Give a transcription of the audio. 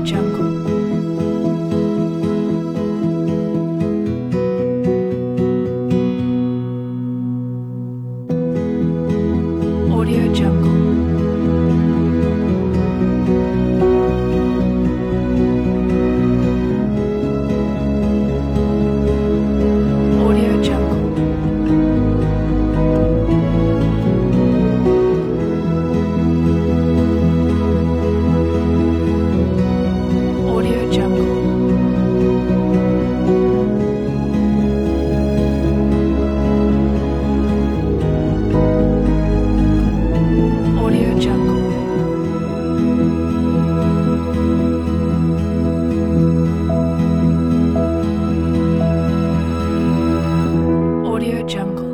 Jungle. jungle.